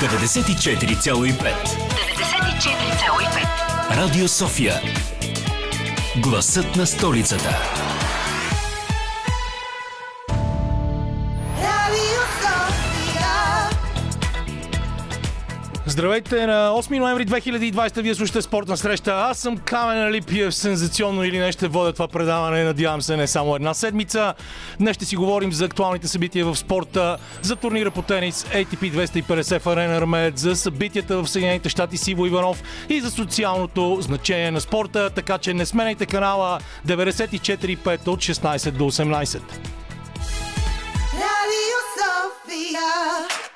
94,5. 94,5 Радио София. Гласът на столицата Здравейте на 8 ноември 2020. Вие слушате спортна среща. Аз съм Камен Алипиев. Сензационно или не ще водя това предаване. Надявам се не само една седмица. Днес ще си говорим за актуалните събития в спорта, за турнира по тенис ATP 250 в Арена Армед, за събитията в Съединените щати Сиво Иванов и за социалното значение на спорта. Така че не сменяйте канала 94.5 от 16 до 18. Радио София.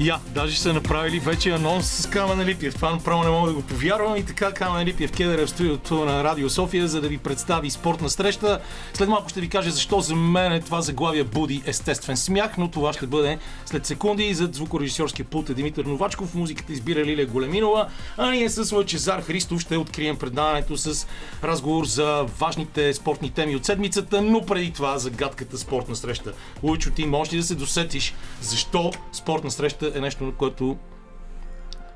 Я, даже са направили вече анонс с Камен Липиев. Това направо не мога да го повярвам. И така Камен Липиев кедър е в студиото на Радио София, за да ви представи спортна среща. След малко ще ви кажа защо за мен е това заглавие буди естествен смях, но това ще бъде след секунди. За звукорежисьорския пулт е Димитър Новачков, музиката избира Лилия Големинова, а ние с Лъчезар Христов ще открием предаването с разговор за важните спортни теми от седмицата, но преди това загадката спортна среща. Лучо, ти можеш ли да се досетиш защо спортна среща е нещо, на което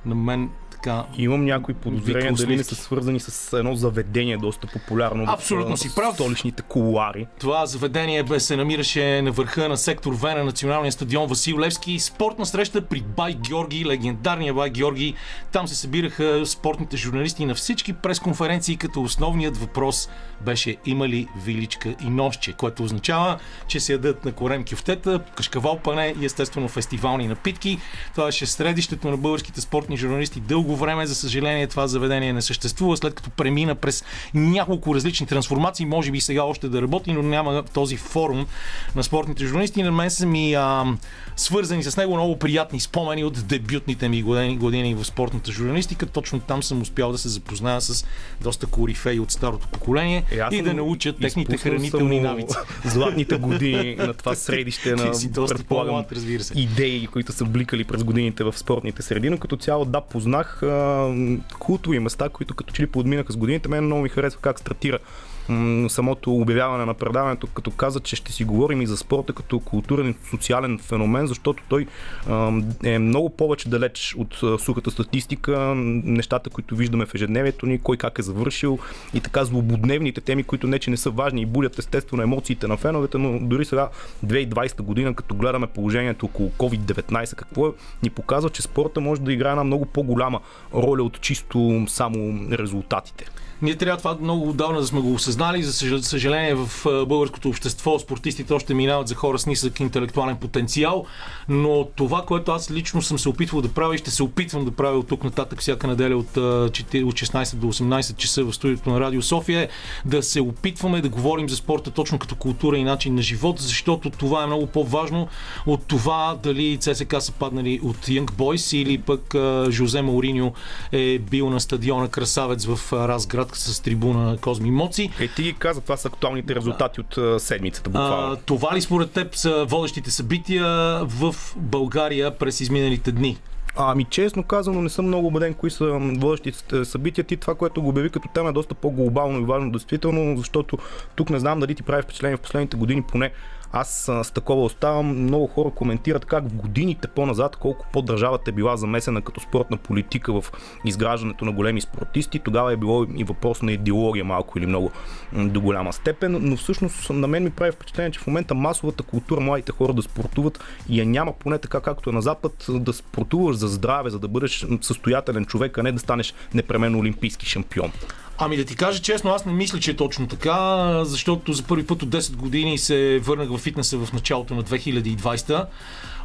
на мен така Имам някои подозрения дали не са свързани с едно заведение, доста популярно Абсолютно в си прав. столичните кулуари. Това заведение бе се намираше на върха на сектор В на националния стадион Васил Левски. Спортна среща при Бай Георги, легендарния Бай Георги. Там се събираха спортните журналисти на всички пресконференции, като основният въпрос беше има ли виличка и нощче, което означава, че се ядат на корем кюфтета, кашкавал пане и естествено фестивални напитки. Това беше средището на българските спортни журналисти дълго време. За съжаление това заведение не съществува, след като премина през няколко различни трансформации. Може би сега още да работи, но няма този форум на спортните журналисти. На мен са ми а, свързани с него много приятни спомени от дебютните ми години, години в спортната журналистика. Точно там съм успял да се запозная с доста корифеи от старото поколение Е, и да науча техните хранителни навици. Златните години на това средище на си доста предполагам, разбира се. идеи, които са бликали през годините в спортните среди, но като цяло да, познах а, култови места, които като че ли подминаха с годините. Мен много ми харесва как стартира самото обявяване на предаването, като каза, че ще си говорим и за спорта като културен и социален феномен, защото той е много повече далеч от сухата статистика, нещата, които виждаме в ежедневието ни, кой как е завършил и така злободневните теми, които не че не са важни и будят естествено емоциите на феновете, но дори сега 2020 година, като гледаме положението около COVID-19, какво е, ни показва, че спорта може да играе една много по-голяма роля от чисто само резултатите. Ние трябва това много отдавна да сме го осъзнали. За съж- съжаление в българското общество спортистите още минават за хора с нисък интелектуален потенциал, но това, което аз лично съм се опитвал да правя и ще се опитвам да правя от тук нататък всяка неделя от, а, чети- от 16 до 18 часа в студиото на Радио София е да се опитваме да говорим за спорта точно като култура и начин на живот, защото това е много по-важно от това дали ЦСКА са паднали от Young Boys или пък Жозе Мауриньо е бил на стадиона Красавец в а, С трибуна Козми Моци. Е, ти ги каза, това са актуалните резултати от седмицата, буквално. А, това ли според теб са водещите събития в България през изминалите дни? Ами честно казано не съм много убеден кои са водещите събития. Ти това, което го обяви като тема е доста по-глобално и важно действително, защото тук не знам дали ти прави впечатление в последните години, поне аз с такова оставам. Много хора коментират как в годините по-назад, колко по-държавата е била замесена като спортна политика в изграждането на големи спортисти. Тогава е било и въпрос на идеология малко или много до голяма степен, но всъщност на мен ми прави впечатление, че в момента масовата култура младите хора да спортуват я няма поне така както е на Запад, да спортуваш за здраве, за да бъдеш състоятелен човек, а не да станеш непременно олимпийски шампион. Ами да ти кажа честно, аз не мисля, че е точно така, защото за първи път от 10 години се върнах в фитнеса в началото на 2020.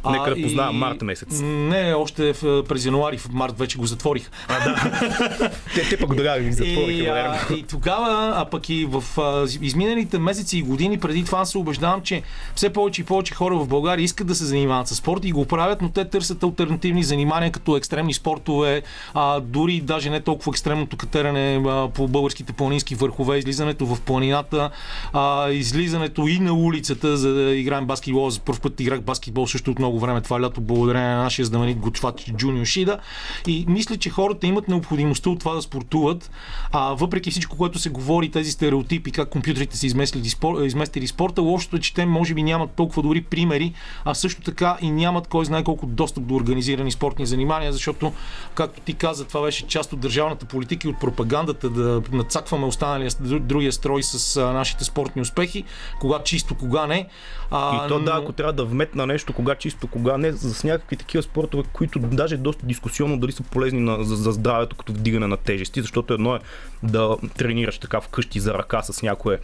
Нека да и- познаем март месец. Не, още в, през януари, в март вече го затворих. Те, те пък тогава ги И, затвориха. а, верно. и тогава, а пък и в а, изминалите месеци и години преди това се убеждавам, че все повече и повече хора в България искат да се занимават с спорт и го правят, но те търсят альтернативни занимания, като екстремни спортове, а, дори даже не толкова екстремното катеране а, по българските планински върхове, излизането в планината, а, излизането и на улицата, за да играем баскетбол. За първ път играх баскетбол също от много време това лято, благодарение на нашия знаменит готвач Джунио Шида. И мисля, че хората имат необходимостта от това да спортуват, а въпреки всичко, което се говори, тези стереотипи, как компютрите са изместили, спор, изместили спорта, лошото е, че те може би нямат толкова добри примери, а също така и нямат кой знае колко достъп до организирани спортни занимания, защото, както ти каза, това беше част от държавната политика и от пропагандата да нацакваме останалия другия строй с а, нашите спортни успехи, кога чисто, кога не. А, И то да, но- ако трябва да вметна нещо, кога чисто, кога не, с някакви такива спортове, които даже е доста дискусионно дали са полезни на, за, за здравето, като вдигане на тежести, защото едно е да тренираш така вкъщи за ръка с някое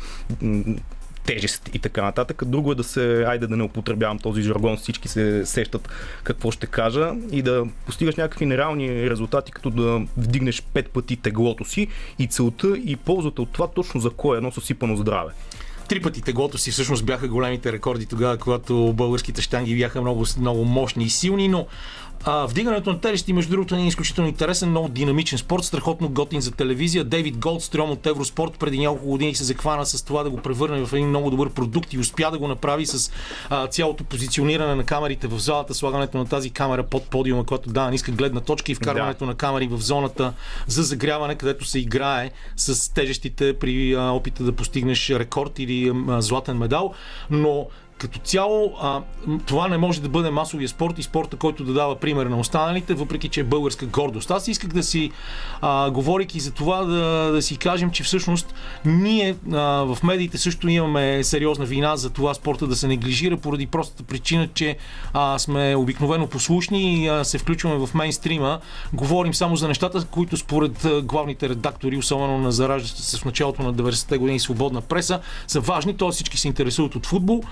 тежест и така нататък. Друго е да се, айде да не употребявам този жаргон, всички се сещат какво ще кажа и да постигаш някакви нереални резултати, като да вдигнеш пет пъти теглото си и целта и ползата от това точно за кое е едно съсипано здраве. Три пъти теглото си всъщност бяха големите рекорди тогава, когато българските штанги бяха много, много мощни и силни, но а, вдигането на тежести, между другото, е изключително интересен, много динамичен спорт, страхотно готин за телевизия. Дейвид Голдстром от Евроспорт преди няколко години се захвана с това да го превърне в един много добър продукт и успя да го направи с а, цялото позициониране на камерите в залата, слагането на тази камера под подиума, която дава ниска гледна точка и вкарването на камери в зоната за загряване, където се играе с тежестите при а, опита да постигнеш рекорд или а, златен медал. Но като цяло а, това не може да бъде масовия спорт и спорта, който да дава пример на останалите, въпреки че е българска гордост. Аз исках да си, а, говорейки за това, да, да си кажем, че всъщност ние а, в медиите също имаме сериозна вина за това спорта да се неглижира, поради простата причина, че а, сме обикновено послушни и а, се включваме в мейнстрима. Говорим само за нещата, които според главните редактори, особено на зараждащата се в началото на 90-те години свободна преса, са важни. Т.е. всички се интересуват от футбол,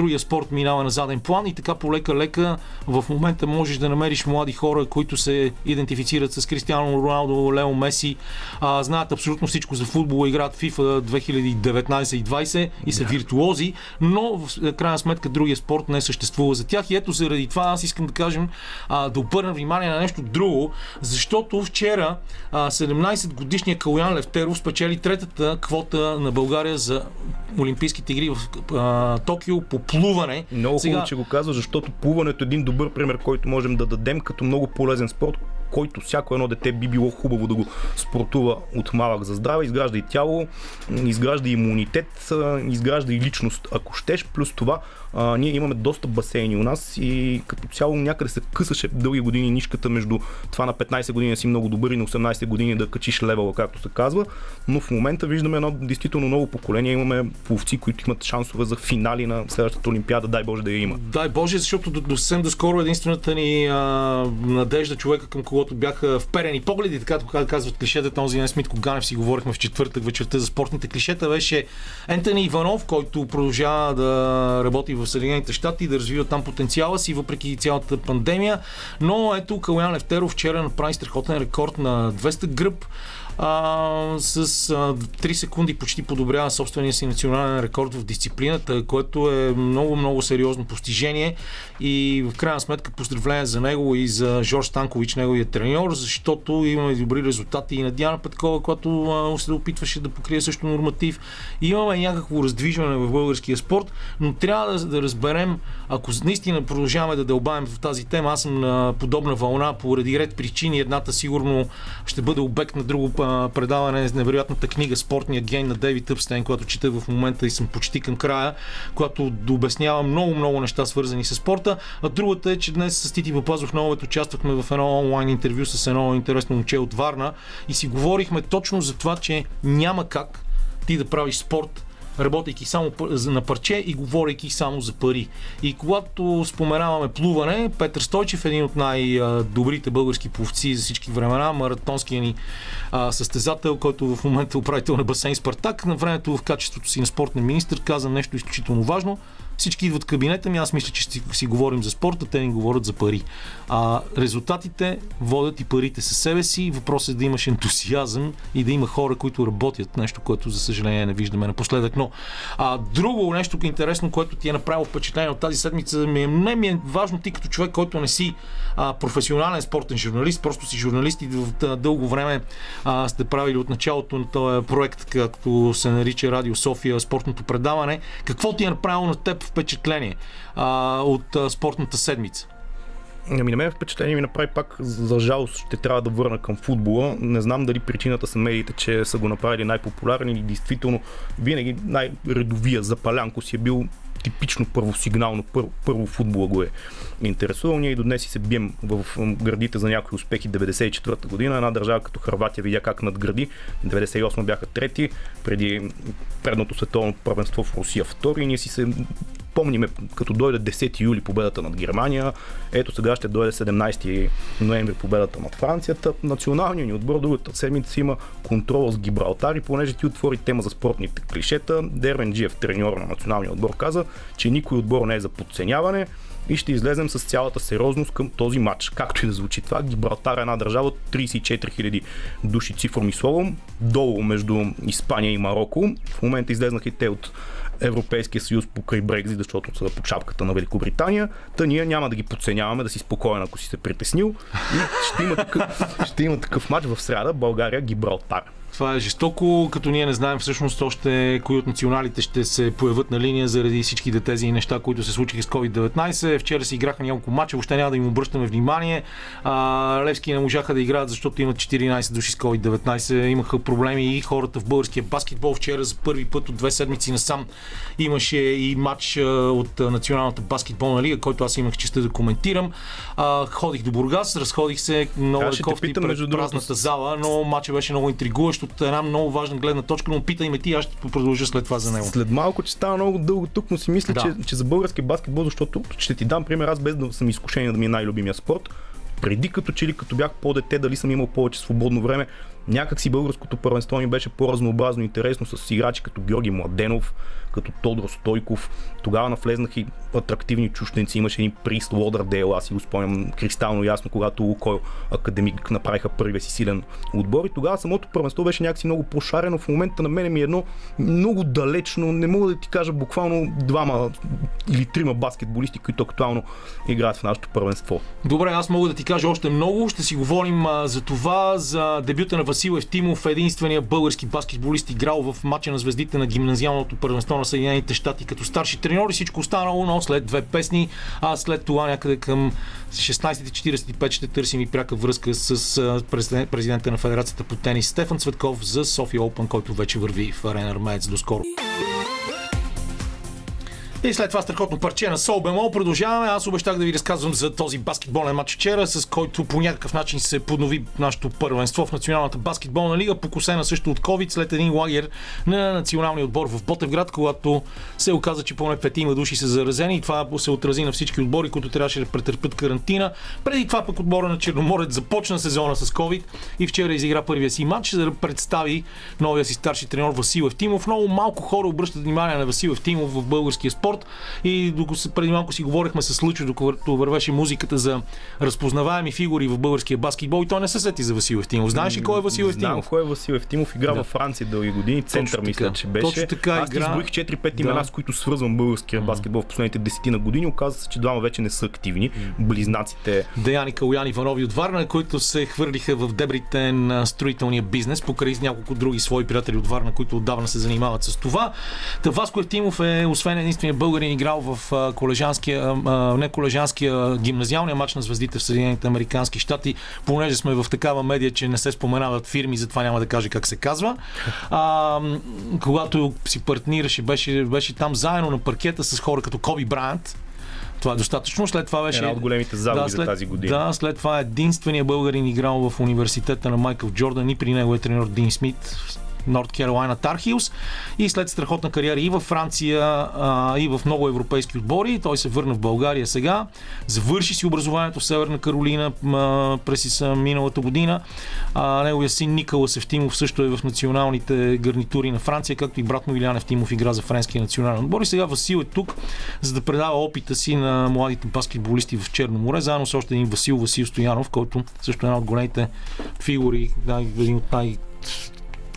другия спорт минава на заден план и така полека-лека в момента можеш да намериш млади хора, които се идентифицират с Кристиано Роналдо, Лео Меси, а, знаят абсолютно всичко за футбол, играят FIFA 2019 и 20 и са виртуози, но в крайна сметка другия спорт не съществува за тях. И ето заради това аз искам да кажем а, да обърна внимание на нещо друго, защото вчера а, 17 годишният Калуян Левтеров спечели третата квота на България за Олимпийските игри в а, Токио по плуване. Много Сега- хубаво, че го казва, защото плуването е един добър пример, който можем да дадем като много полезен спорт, който всяко едно дете би било хубаво да го спортува от малък за здраве, изгражда и тяло, изгражда и имунитет, изгражда и личност, ако щеш. Плюс това, а, ние имаме доста басейни у нас и като цяло някъде се късаше дълги години нишката между това на 15 години да си много добър и на 18 години да качиш левела, както се казва. Но в момента виждаме едно действително ново поколение. Имаме пловци, които имат шансове за финали на следващата Олимпиада, дай Боже да я има. Дай Боже, защото до, до съвсем доскоро единствената ни а, надежда, човека към когото бяха вперени погледи, така така казват клишета, този ден с Митко Ганев си говорихме в четвъртък вечерта за спортните клишета, беше Ентони Иванов, който продължава да работи в Съединените щати и да развива там потенциала си, въпреки цялата пандемия. Но ето Калуян Левтеров вчера направи страхотен рекорд на 200 гръб а, с а, 3 секунди почти подобрява собствения си национален рекорд в дисциплината, което е много, много сериозно постижение и в крайна сметка поздравление за него и за Жорж Станкович, неговия треньор, защото имаме добри резултати и на Диана Петкова, която се опитваше да покрие също норматив. Имаме някакво раздвижване в българския спорт, но трябва да, да разберем, ако наистина продължаваме да дълбаем в тази тема, аз съм на подобна вълна поради ред причини. Едната сигурно ще бъде обект на друго предаване с невероятната книга Спортният ген на ДейвидЪпстейн, която чета в момента и съм почти към края, която обяснява много, много неща свързани с спорта. А другата е, че днес с Тити Папазов Новет участвахме в едно онлайн интервю с едно интересно момче от Варна и си говорихме точно за това, че няма как ти да правиш спорт работейки само на парче и говорейки само за пари. И когато споменаваме плуване, Петър Стойчев, един от най-добрите български пловци за всички времена, маратонския ни а, състезател, който в момента е управител на басейн Спартак, на времето в качеството си на спортен министр каза нещо изключително важно. Всички идват в кабинета ми, аз мисля, че си, си говорим за спорта, те ни говорят за пари. А, резултатите водят и парите със себе си. Въпросът е да имаш ентусиазъм и да има хора, които работят. Нещо, което за съжаление не виждаме напоследък. Но а, друго нещо интересно, което ти е направило впечатление от тази седмица, ми е, не ми е важно ти като човек, който не си а, професионален спортен журналист, просто си журналист и дълго време а, сте правили от началото на този проект, както се нарича Радио София, спортното предаване. Какво ти е направило на теб впечатление а, от а, спортната седмица? Ами на мен впечатление ми направи пак, за жалост ще трябва да върна към футбола. Не знам дали причината са медиите, че са го направили най-популярен или действително винаги най-редовия запалянко си е бил типично първосигнално, първо, първо футбола го е интересувал. Ние и до днес си се бием в градите за някои успехи 94-та година. Една държава като Харватия видя как надгради. 98 бяха трети, преди предното световно първенство в Русия втори. И ние си се помниме, като дойде 10 юли победата над Германия, ето сега ще дойде 17 ноември победата над Францията. Националният ни отбор другата седмица има контрол с Гибралтар и понеже ти отвори тема за спортните клишета, Дервен Джиев, треньор на националния отбор, каза, че никой отбор не е за подценяване и ще излезем с цялата сериозност към този матч. Както и да звучи това, Гибралтар е една държава от 34 000 души цифром и словом, долу между Испания и Марокко. В момента излезнаха и те от Европейския съюз покрай Брекзит, защото са под шапката на Великобритания. Та ние няма да ги подценяваме, да си спокоен, ако си се притеснил. И ще има такъв, ще има такъв матч в среда България-Гибралтар. Това е жестоко, като ние не знаем всъщност още кои от националите ще се появят на линия заради всичките тези неща, които се случиха с COVID-19. Вчера се играха няколко мача, въобще няма да им обръщаме внимание. А, Левски не можаха да играят, защото имат 14 души с COVID-19. Имаха проблеми и хората в българския баскетбол. Вчера за първи път от две седмици насам имаше и матч от Националната баскетболна лига, който аз имах честа да коментирам. А, ходих до Бургас, разходих се много кофти пред празната зала, но матчът беше много интригуващ от една много важна гледна точка, но питай ме ти, аз ще продължа след това за него. След малко, че става много дълго тук, но си мисля, Да. че, че за български баскетбол, защото ще ти дам пример, аз без да съм изкушение да ми е най-любимия спорт, преди като че ли като бях по-дете, дали съм имал повече свободно време, някак си българското първенство ми беше по-разнообразно интересно с играчи като Георги Младенов, като Тодор Стойков. Тогава навлезнах и атрактивни чужденци. Имаше един прист Лодърдейл, аз си го спомням кристално ясно, когато Лукойл Академик направиха първия си силен отбор. И тогава самото първенство беше някакси много по-шарено. В момента на мен ми е едно много далечно, не мога да ти кажа буквално двама или трима баскетболисти, които актуално играят в нашето първенство. Добре, аз мога да ти кажа още много. Ще си говорим за това, за дебюта на Васил Евтимов, единствения български баскетболист, играл в матча на звездите на гимназиалното първенство на Съединените щати като старши треньор и всичко останало, но след две песни, а след това някъде към 16.45 ще търсим и пряка връзка с президента на Федерацията по тенис Стефан Цветков за София Open, който вече върви в Арена Армеец доскоро. И след това страхотно парче на Сол Бемол продължаваме. Аз обещах да ви разказвам за този баскетболен матч вчера, с който по някакъв начин се поднови нашето първенство в Националната баскетболна лига, покосена също от COVID след един лагер на националния отбор в Ботевград, когато се оказа, че поне петима души са заразени и това се отрази на всички отбори, които трябваше да претърпят карантина. Преди това пък отбора на Черноморец започна сезона с COVID и вчера изигра първия си матч, за да представи новия си старши треньор Васил Евтимов. Много малко хора обръщат внимание на Васил Евтимов в българския спорт и докато преди малко си говорихме с Лучо, докато вървеше музиката за разпознаваеми фигури в българския баскетбол и той не се сети за Васил Евтимов. Знаеш ли кой е Васил Знам Евтимов? кой е Васил Евтимов. Игра Да. във Франция дълги години. Център Точно мисля, така. че беше. Точно така Аз игра. изброих 4-5 Да. имена, с които свързвам българския баскетбол в последните десетина години. Оказва се, че двама вече не са активни. Близнаците Деяни Калуян Иванови от Варна, които се хвърлиха в дебрите на строителния бизнес, покрай няколко други свои приятели от Варна, които отдавна се занимават с това. Та Васко Евтимов е, освен единствения българин, играл в колежанския, не колежанския гимназиалния матч на звездите в Съединените Американски щати, понеже сме в такава медия, че не се споменават фирми, затова няма да кажа как се казва. А, когато си партнираше, беше, беше там заедно на паркета с хора като Коби Брайант. Това е достатъчно. След това беше. една от големите загуби за след, тази година. Да, след това единствения българин играл в университета на Майкъл Джордан и при него е треньор Дин Смит. Норт Каролайна Тархилс и след страхотна кариера и във Франция, и в много европейски отбори. Той се върна в България сега. Завърши си образованието в Северна Каролина през миналата година. Неговия син Николас Евтимов също е в националните гарнитури на Франция, както и брат му Илян Евтимов игра за френския национален отбор. И сега Васил е тук, за да предава опита си на младите баскетболисти в Черно море, заедно с още един Васил Васил Стоянов, който също е една от големите фигури, един от най-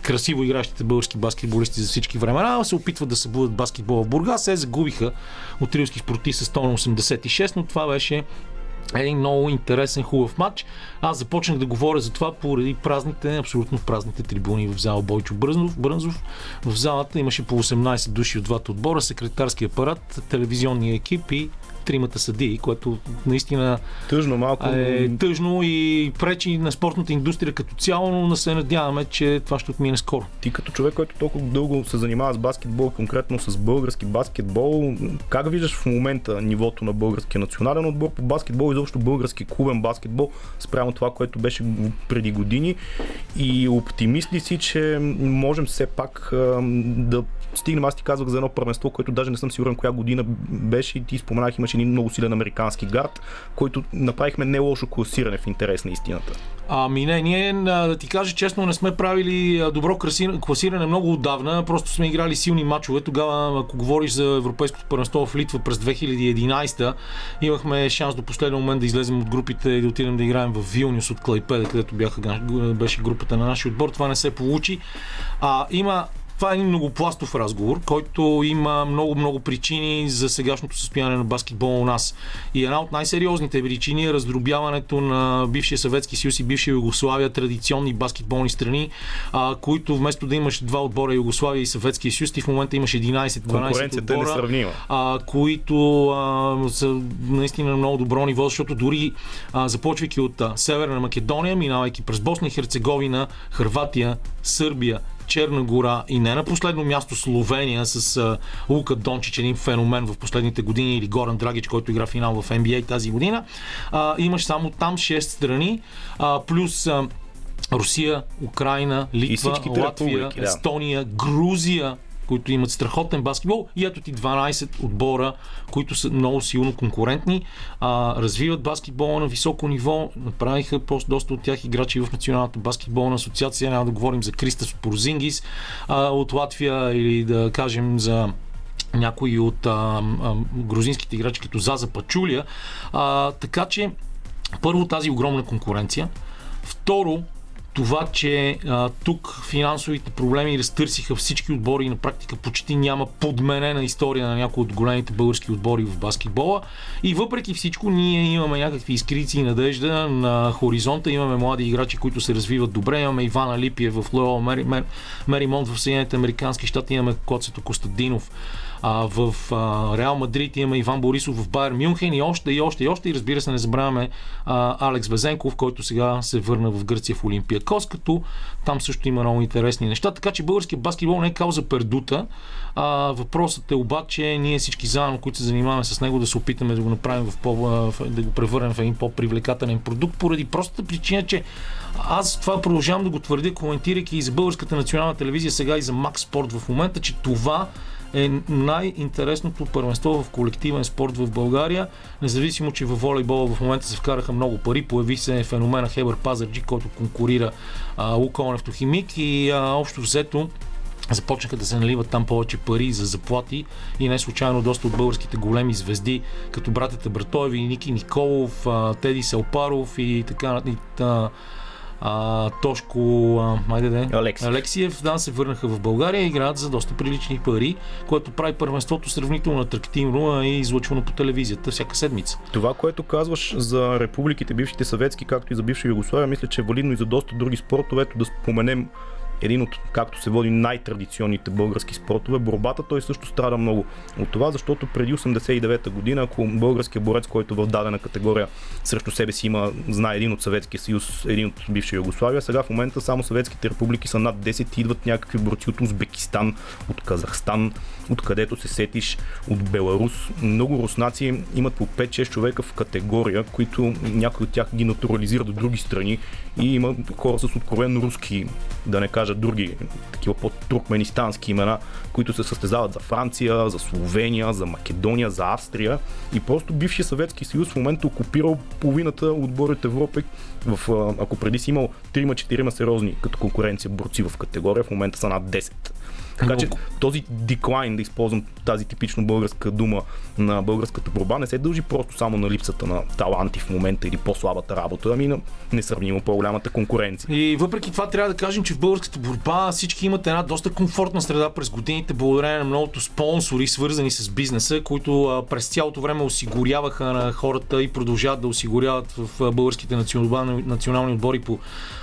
красиво игращите български баскетболисти за всички времена, се опитват да събудат баскетбола в Бургас. Се загубиха от рилски спорти с 186, но това беше един много интересен, хубав матч. Аз започнах да говоря за това поради празните, абсолютно празните трибуни в зала Бойчо Бръзнов. Брънзов. В залата имаше по 18 души от двата отбора, секретарски апарат, телевизионния екип и тримата съдии, което наистина Тъжно малко. е тъжно и пречи на спортната индустрия като цяло, но се надяваме, че това ще отмине скоро. Ти като човек, който толкова дълго се занимава с баскетбол, конкретно с български баскетбол, как виждаш в момента нивото на българския национален отбор по баскетбол, изобщо български клубен баскетбол, спрямо това, което беше преди години и оптимист ли си, че можем все пак да стигнем, аз ти казвах за едно първенство, което даже не съм сигурен коя година беше и ти споменах, имаше един много силен американски гард, който направихме не лошо класиране в интерес на истината. Ами не, ние, да ти кажа честно, не сме правили добро класиране много отдавна, просто сме играли силни матчове. Тогава, ако говориш за Европейското първенство в Литва през 2011, имахме шанс до последния момент да излезем от групите и да отидем да играем в Вилнюс от Клайпеда, където бяха, беше групата на нашия отбор. Това не се получи. А, има това е един многопластов разговор, който има много-много причини за сегашното състояние на баскетбола у нас. И една от най-сериозните причини е раздробяването на бившия Съветски съюз и бившия Югославия, традиционни баскетболни страни, а, които вместо да имаш два отбора Югославия и Съветския съюз, ти в момента имаш 11-12 Конкуренцията е отбора несравнима. а, които а, са наистина на много добро ниво, защото дори а, започвайки от а, Северна Македония, минавайки през Босна и Херцеговина, Хърватия, Сърбия, Черна гора и не на последно място Словения с а, Лука Дончич, един феномен в последните години, или Горан Драгич, който игра финал в NBA тази година. А, имаш само там 6 страни, а, плюс а, Русия, Украина, Литва, Латвия, да. Естония, Грузия, които имат страхотен баскетбол. И ето ти 12 отбора, които са много силно конкурентни, а, развиват баскетбола на високо ниво, направиха просто доста от тях играчи в Националната баскетболна асоциация, няма да говорим за Кристас Порзингис а, от Латвия или да кажем за някои от а, а, грузинските играчи като Заза Пачулия. А, така че първо тази огромна конкуренция, второ това, че а, тук финансовите проблеми разтърсиха всички отбори и на практика почти няма подменена история на някои от големите български отбори в баскетбола. И въпреки всичко, ние имаме някакви изкрици и надежда на хоризонта. Имаме млади играчи, които се развиват добре. Имаме Ивана Липиев в Мер, Меримонт в Съединените Американски щати. Имаме Коцето Костадинов а, в а, Реал Мадрид има Иван Борисов в Байер Мюнхен и още и още и още. И разбира се, не забравяме а, Алекс Безенков, който сега се върна в Гърция в Олимпия Кос, като там също има много интересни неща. Така че българският баскетбол не е кауза пердута. А, въпросът е обаче ние всички заедно, които се занимаваме с него, да се опитаме да го направим в по, да го превърнем в един по-привлекателен продукт, поради простата причина, че аз това продължавам да го твърдя, коментирайки и за българската национална телевизия, сега и за Макс Спорт в момента, че това е най-интересното първенство в колективен спорт в България. Независимо, че във волейбола в момента се вкараха много пари, появи се феномена Хебър Пазарджи, който конкурира а, Лукол Нефтохимик и а, общо взето започнаха да се наливат там повече пари за заплати и не случайно доста от българските големи звезди, като братята Братоеви, Ники Николов, Теди Селпаров и така и, а, Тошко а, айде де, Алексиев. Алексиев да, се върнаха в България и играят за доста прилични пари, което прави първенството сравнително атрактивно и излъчвано по телевизията всяка седмица. Това, което казваш за републиките, бившите съветски, както и за бивша Югославия, мисля, че е валидно и за доста други спортове. Да споменем един от, както се води, най-традиционните български спортове. Борбата той също страда много от това, защото преди 89-та година, ако българският борец, който в дадена категория срещу себе си има, знае един от Съветския съюз, един от бивша Югославия, сега в момента само съветските републики са над 10 и идват някакви борци от Узбекистан, от Казахстан, откъдето се сетиш, от Беларус. Много руснаци имат по 5-6 човека в категория, които някои от тях ги натурализират от други страни и има хора с откровенно руски, да не кажа други, такива по-туркменистански имена, които се състезават за Франция, за Словения, за Македония, за Австрия и просто бившия Съветски съюз в момента окупирал половината отбори от Европа. В, ако преди си имал 3-4 сериозни като конкуренция борци в категория, в момента са над 10. Така че този деклайн, да използвам тази типично българска дума на българската борба, не се дължи просто само на липсата на таланти в момента или по-слабата работа, ами на несравнимо по-голямата конкуренция. И въпреки това трябва да кажем, че в българската борба всички имат една доста комфортна среда през годините, благодарение на многото спонсори, свързани с бизнеса, които през цялото време осигуряваха на хората и продължават да осигуряват в българските национални, национални отбори по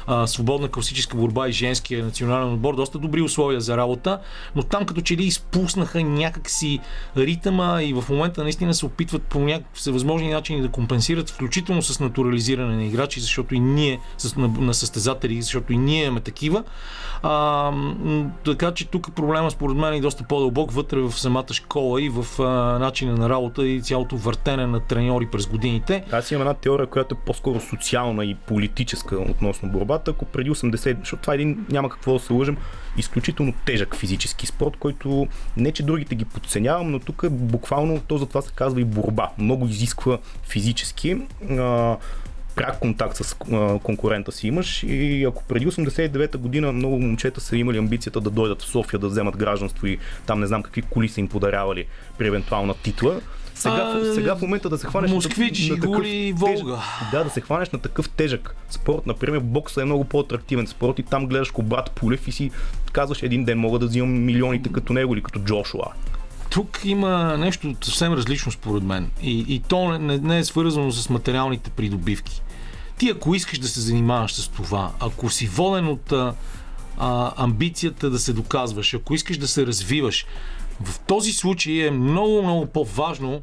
а, свободна класическа борба и женския национален отбор доста добри условия за работа, но там като че ли изпуснаха някакси ритъма и в момента наистина се опитват по някакви всевъзможни начини да компенсират, включително с натурализиране на играчи, защото и ние, на, на състезатели, защото и ние имаме такива. А, така че тук проблема според мен е доста по-дълбок вътре в самата школа и в а, начина на работа и цялото въртене на треньори през годините. Аз имам една теория, която е по-скоро социална и политическа относно борбата. Ако преди 80, защото това е един, няма какво да се лъжим, изключително тежък физически спорт, който не че другите ги подценявам, но тук буквално то за това се казва и борба. Много изисква физически. А, пряк контакт с конкурента си имаш и ако преди 89-та година много момчета са имали амбицията да дойдат в София да вземат гражданство и там не знам какви коли са им подарявали при евентуална титла, сега, А, сега в момента да се хванеш на- Москвич, на, такъв Жигули, Волга. да, да се хванеш на такъв тежък спорт. Например, бокса е много по-атрактивен спорт и там гледаш ко брат Пулев и си казваш един ден мога да взимам милионите като него или като Джошуа. Тук има нещо съвсем различно според мен. И, и то не, не е свързано с материалните придобивки. Ти ако искаш да се занимаваш с това, ако си волен от а, амбицията да се доказваш, ако искаш да се развиваш, в този случай е много, много по-важно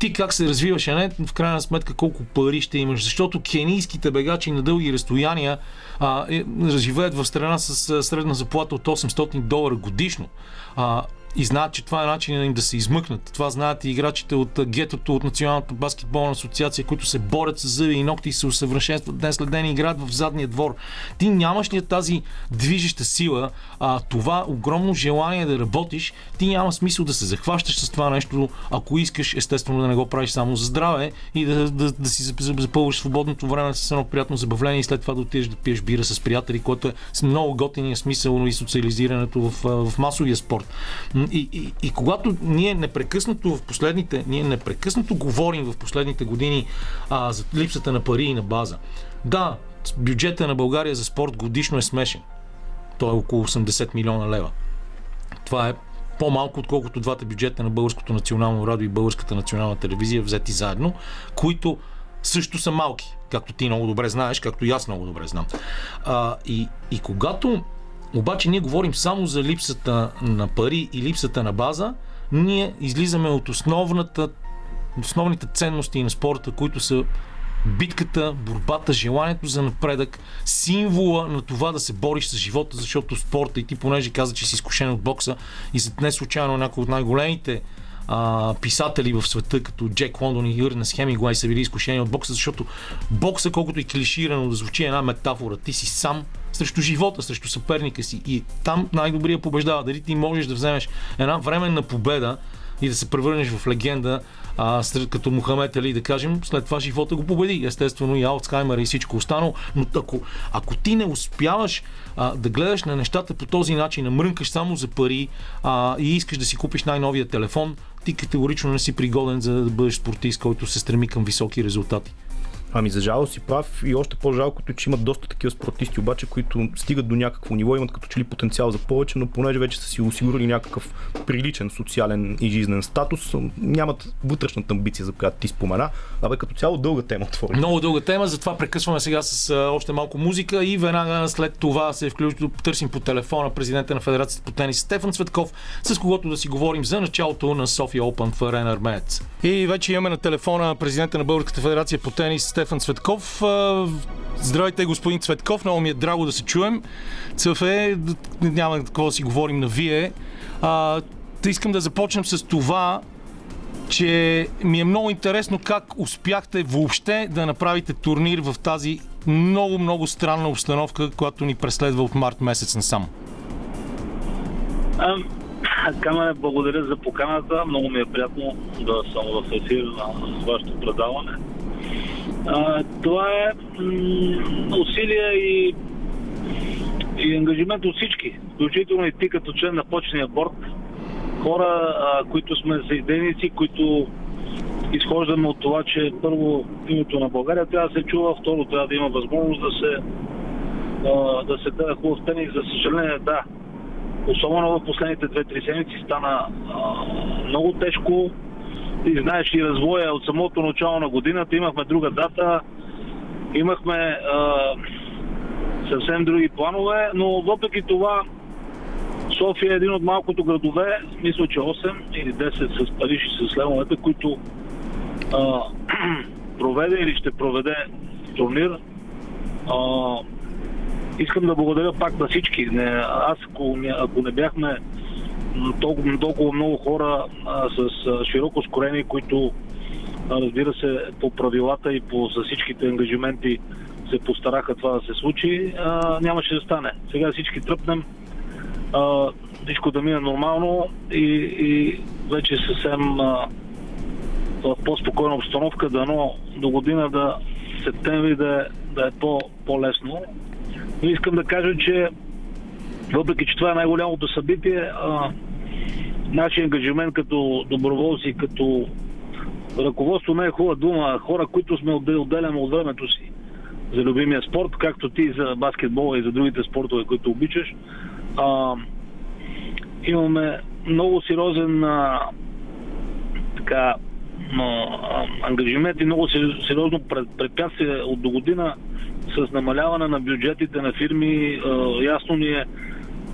ти как се развиваш, а не в крайна сметка колко пари ще имаш. Защото кенийските бегачи на дълги разстояния а, е, живеят в страна с средна заплата от 800 долара годишно. А, и знаят, че това е начин им да се измъкнат. Това знаят и играчите от гетото, от Националната баскетболна асоциация, които се борят с зъби и ногти и се усъвършенстват ден след ден и играят в задния двор. Ти нямаш ли тази движеща сила, а, това огромно желание да работиш, ти няма смисъл да се захващаш с това нещо, ако искаш, естествено да не го правиш само за здраве и да, да, да си зап- запълваш свободното време с едно приятно забавление и след това да отидеш да пиеш бира с приятели, което е с много готиния смисъл и социализирането в, в масовия спорт. И, и, и когато ние непрекъснато в последните, ние непрекъснато говорим в последните години а, за липсата на пари и на база. Да, бюджета на България за спорт годишно е смешен. Той е около 80 милиона лева. Това е по-малко, отколкото двата бюджета на Българското национално радио и Българската национална телевизия, взети заедно, които също са малки, както ти много добре знаеш, както и аз много добре знам. А, и, и когато обаче ние говорим само за липсата на пари и липсата на база, ние излизаме от основната, основните ценности на спорта, които са битката, борбата, желанието за напредък, символа на това да се бориш с живота, защото спорта и ти понеже каза, че си изкушен от бокса и за не случайно някои от най-големите а, писатели в света, като Джек Лондон и Юрнес Хемингуай са били изкушени от бокса, защото бокса, колкото и клиширано да звучи една метафора, ти си сам срещу живота, срещу съперника си и там най-добрия побеждава. Дали ти можеш да вземеш една временна победа и да се превърнеш в легенда, а, като Мухамед Али, да кажем, след това живота го победи. Естествено и Алцхаймер и всичко останало. Но ако, ако ти не успяваш а, да гледаш на нещата по този начин, а само за пари а, и искаш да си купиш най-новия телефон, ти категорично не си пригоден за да бъдеш спортист, който се стреми към високи резултати. Ами за жалост си прав и още по-жалкото, че имат доста такива спортисти, обаче, които стигат до някакво ниво, имат като че ли потенциал за повече, но понеже вече са си осигурили някакъв приличен социален и жизнен статус, нямат вътрешната амбиция, за която ти спомена. Абе като цяло дълга тема отвори. Много дълга тема, затова прекъсваме сега с още малко музика и веднага след това се включи, търсим по телефона президента на Федерацията по тенис Стефан Цветков, с когото да си говорим за началото на София Open в Арена Армеец. И вече имаме на телефона президента на Българската федерация по тенис Стефан Цветков. Здравейте, господин Цветков, много ми е драго да се чуем. Цъфе, няма такова да си говорим на вие. А, искам да започнем с това, че ми е много интересно как успяхте въобще да направите турнир в тази много, много странна обстановка, която ни преследва от март месец насам. А, Камене, благодаря за поканата. Много ми е приятно да съм в ефир на вашето предаване. Това е м- усилие и и ангажимент от всички, включително и ти като член на почния борт, хора, а, които сме съидейници, които изхождаме от това, че първо името на България трябва да се чува, второ трябва да има възможност да се а, да се даде хубав тенис. За съжаление, да. Особено в последните 2-3 седмици стана а, много тежко. Ти знаеш и развоя от самото начало на годината. Имахме друга дата, имахме а, съвсем други планове, но въпреки това София е един от малкото градове, мисля, че 8 или 10 с Париж и с Левовете, които а, проведе или ще проведе турнир. А, искам да благодаря пак на всички. Не, аз, ако, ако не бяхме толкова, толкова много хора а, с а, широко скорени, които а, разбира се по правилата и по за всичките ангажименти се постараха това да се случи, а, нямаше да стане. Сега всички тръпнем, а, всичко да мине нормално и, и вече съвсем в по-спокойна обстановка, дано до година да септември да, е- да е по, по-лесно. Но искам да кажа, че въпреки, че това е най-голямото събитие, нашия ангажимент като доброволци, като ръководство не е хубава дума, хора, които сме отде- отделяме от времето си за любимия спорт, както ти за баскетбола и за другите спортове, които обичаш. А, имаме много сериозен а, така, а, ангажимент и много се- сериозно препятствие от до година с намаляване на бюджетите на фирми. А, ясно ни е,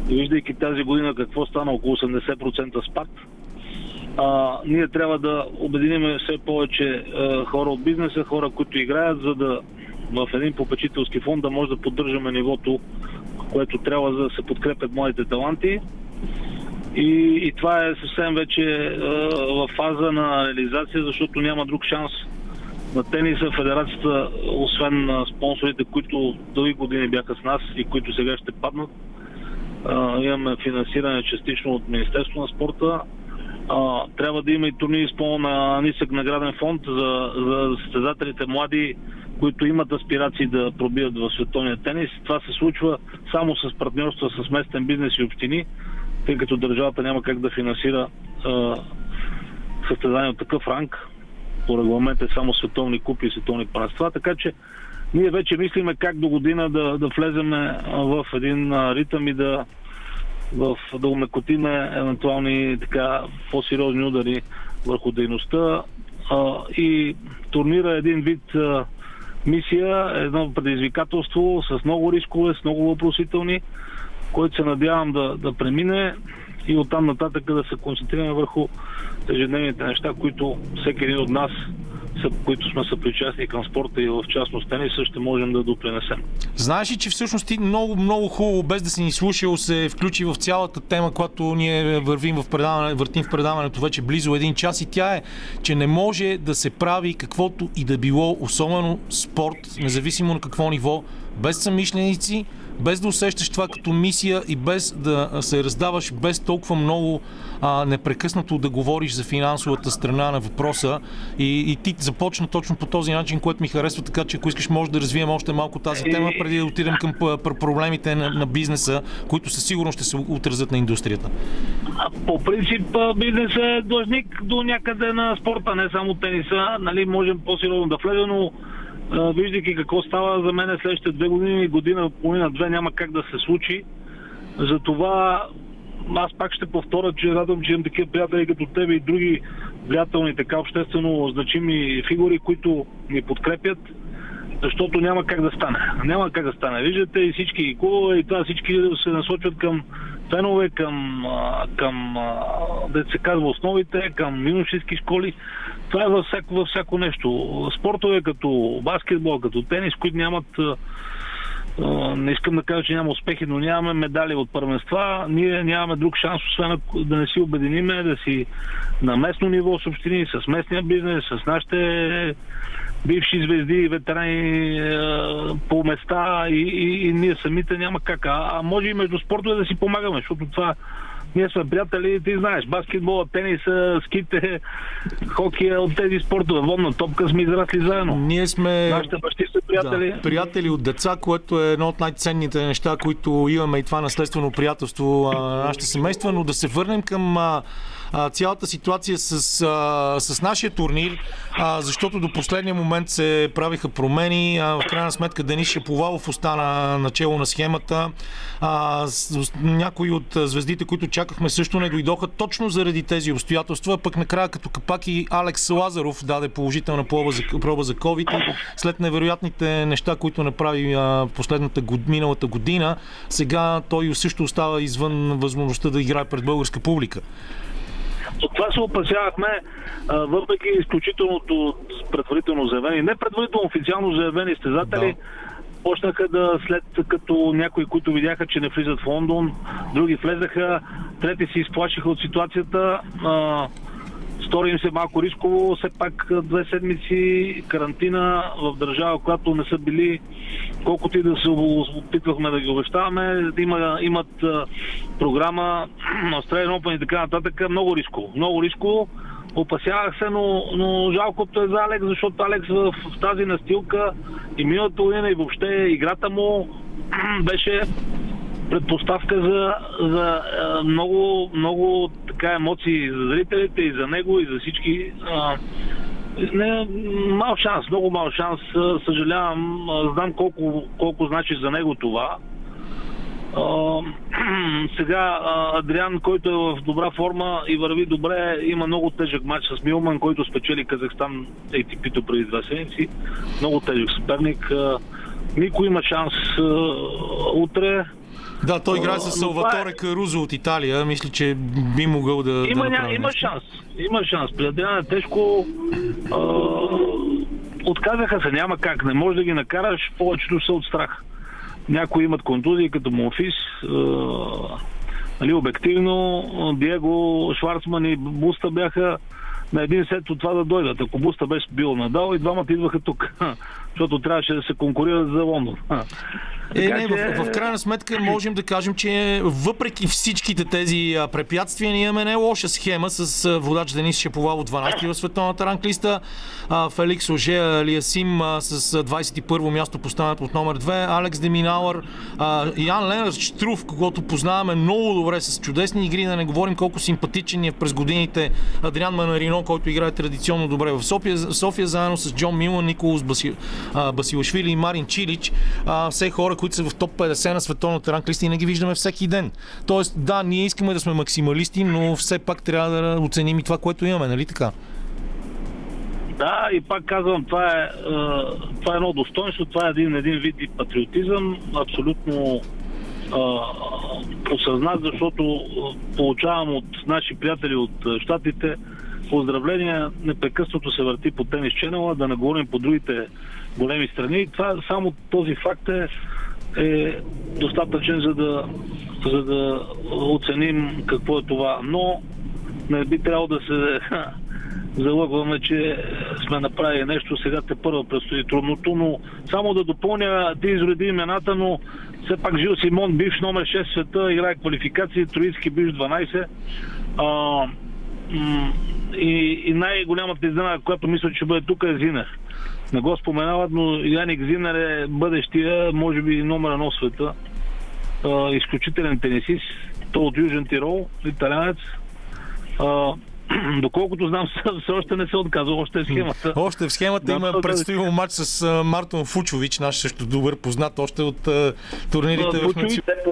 виждайки тази година какво стана, около 80% спад. А, ние трябва да обединим все повече а, хора от бизнеса, хора, които играят, за да в един попечителски фонд да може да поддържаме нивото, което трябва за да се подкрепят младите таланти. И, и това е съвсем вече е, в фаза на реализация, защото няма друг шанс на тениса. Федерацията, освен на спонсорите, които дълги години бяха с нас и които сега ще паднат, имаме финансиране частично от Министерство на спорта. А, трябва да има и турнири с по-на нисък награден фонд за, за състезателите млади, които имат аспирации да пробият в световния тенис. Това се случва само с партньорства с местен бизнес и общини, тъй като държавата няма как да финансира а, състезание от такъв ранг. По регламент е само световни купи и световни първенства, така че ние вече мислиме как до година да, да влеземе а, в един ритъм и да, в, да умекотиме евентуални така по-сериозни удари върху дейността. А, и турнира е един вид а, мисия, едно предизвикателство с много рискове, с много въпросителни, който се надявам да, да премине и оттам нататък да се концентрираме върху ежедневните неща, които всеки един от нас, които сме съпричастни към спорта и в частност тениса, ще можем да допринесем. Знаеш ли, че всъщност ти много, много хубаво, без да си ни слушал, се включи в цялата тема, която ние вървим в предаване, въртим в предаването вече близо един час и тя е, че не може да се прави каквото и да било, особено спорт, независимо на какво ниво, без самишленици, без да усещаш това като мисия и без да се раздаваш, без толкова много а, непрекъснато да говориш за финансовата страна на въпроса. И, и ти започна точно по този начин, което ми харесва, така че ако искаш, може да развием още малко тази тема, преди да отидем към проблемите на, на бизнеса, които със сигурност ще се отразят на индустрията. По принцип бизнесът е длъжник до някъде на спорта, не само тениса. Нали, можем по-сериозно да влезе, но виждайки какво става за мен следващите две години, година, половина, две няма как да се случи. Затова аз пак ще повторя, че радвам, че имам такива приятели като тебе и други влиятелни, така обществено значими фигури, които ни подкрепят защото няма как да стане. Няма как да стане. Виждате и всички клубове и това всички се насочват към фенове, към, към да се казва основите, към юношески школи. Това е във всяко, във всяко нещо. Спортове като баскетбол, като тенис, които нямат не искам да кажа, че няма успехи, но нямаме медали от първенства. Ние нямаме друг шанс, освен да не си обединиме, да си на местно ниво с общини, с местния бизнес, с нашите бивши звезди и ветерани по места и, и, и ние самите няма как. А, а може и между спортове да си помагаме, защото това Ние сме приятели, ти знаеш, баскетбола, тениса, ските, хокея, от тези спортове, водна топка сме израсли заедно. Ние сме Нашите бащи са приятели. Да, приятели от деца, което е едно от най-ценните неща, които имаме и това наследствено приятелство на нашите семейства, но да се върнем към цялата ситуация с, а, с нашия турнир, а, защото до последния момент се правиха промени. А, в крайна сметка Денис Шаповалов остана начало на схемата. А, с, някои от звездите, които чакахме, също не дойдоха точно заради тези обстоятелства. Пък накрая като капак и Алекс Лазаров даде положителна проба за, проба за COVID след невероятните неща, които направи а, последната год, миналата година, сега той също остава извън възможността да играе пред българска публика. От това се опасявахме, въпреки изключителното предварително заявени, не предварително официално заявени стезатели, Да. почнаха да след като някои, които видяха, че не влизат в Лондон, други влезаха, трети се изплашиха от ситуацията. А, Стори им се малко рисково, все пак две седмици карантина в държава, която не са били, колкото и да се опитвахме да ги обещаваме, има, имат програма Australian Open и така нататък, много рисково. Много рисково. Опасявах се, но, но жалкото е за Алекс, защото Алекс в, в тази настилка и миналата година и въобще играта му беше предпоставка за, за много, много така емоции за зрителите и за него и за всички. А, не, мал шанс, много мал шанс. Съжалявам, знам колко, колко значи за него това. А, сега Адриан, който е в добра форма и върви добре, има много тежък матч с Милман, който спечели Казахстан ATP-то преди две седмици. Много тежък съперник. Никой има шанс утре. Да, той играе с Салваторе е- Карузо от Италия. Мисля, че би могъл да. Има, да ня, има шанс. Има шанс. При тежко. А, отказаха се, няма как. Не можеш да ги накараш. Повечето са от страх. Някои имат контузии, като Монфис. А, нали, обективно, Диего, Шварцман и Буста бяха на един сет от това да дойдат. Ако Буста беше бил надал и двамата идваха тук, защото трябваше да се конкурират за Лондон. Е, не, че- в, в крайна сметка можем да кажем, че въпреки всичките тези препятствия, ние имаме не лоша схема с водач Денис Шеповал от 12 в световната ранглиста, Феликс Оже Алиасим с а, 21 място поставен под номер 2, Алекс Деминауър, а, Ян Ленар Штруф, когото познаваме много добре с чудесни игри, да не говорим колко симпатичен е през годините Адриан Манарино, който играе традиционно добре в София, София заедно с Джон Милан, Николас Баси, а, Басилашвили и Марин Чилич. А, все хора, които са в топ 50 на световната ранглиста и не ги виждаме всеки ден. Тоест, да, ние искаме да сме максималисти, но все пак трябва да оценим и това, което имаме, нали така? Да, и пак казвам, това е, това е едно достоинство, това е един, един вид и патриотизъм, абсолютно осъзнат, защото получавам от наши приятели от щатите поздравления, непрекъснато се върти по тенис ченела, да не говорим по другите големи страни. Това само този факт е, е достатъчен, за да, за да оценим какво е това. Но не би трябвало да се залъгваме, че сме направили нещо, сега те първо предстои трудното, но само да допълня, ти изреди имената, но все пак Жил Симон, бивш номер 6 в света, играе квалификации, Троицки бивш 12. А, и, и най-голямата изненада, която мисля, че бъде тук е Зинер. Не го споменават, но Яник Зинер е бъдещия, може би номер едно в света. А, изключителен тенисист. Той от Южен Тирол, италянец. А, доколкото знам, все още не се отказва, още е схемата. Още в схемата Да, има това да- матч с а, Мартин Фучович, наш също добър познат още от турнирите в Фучович.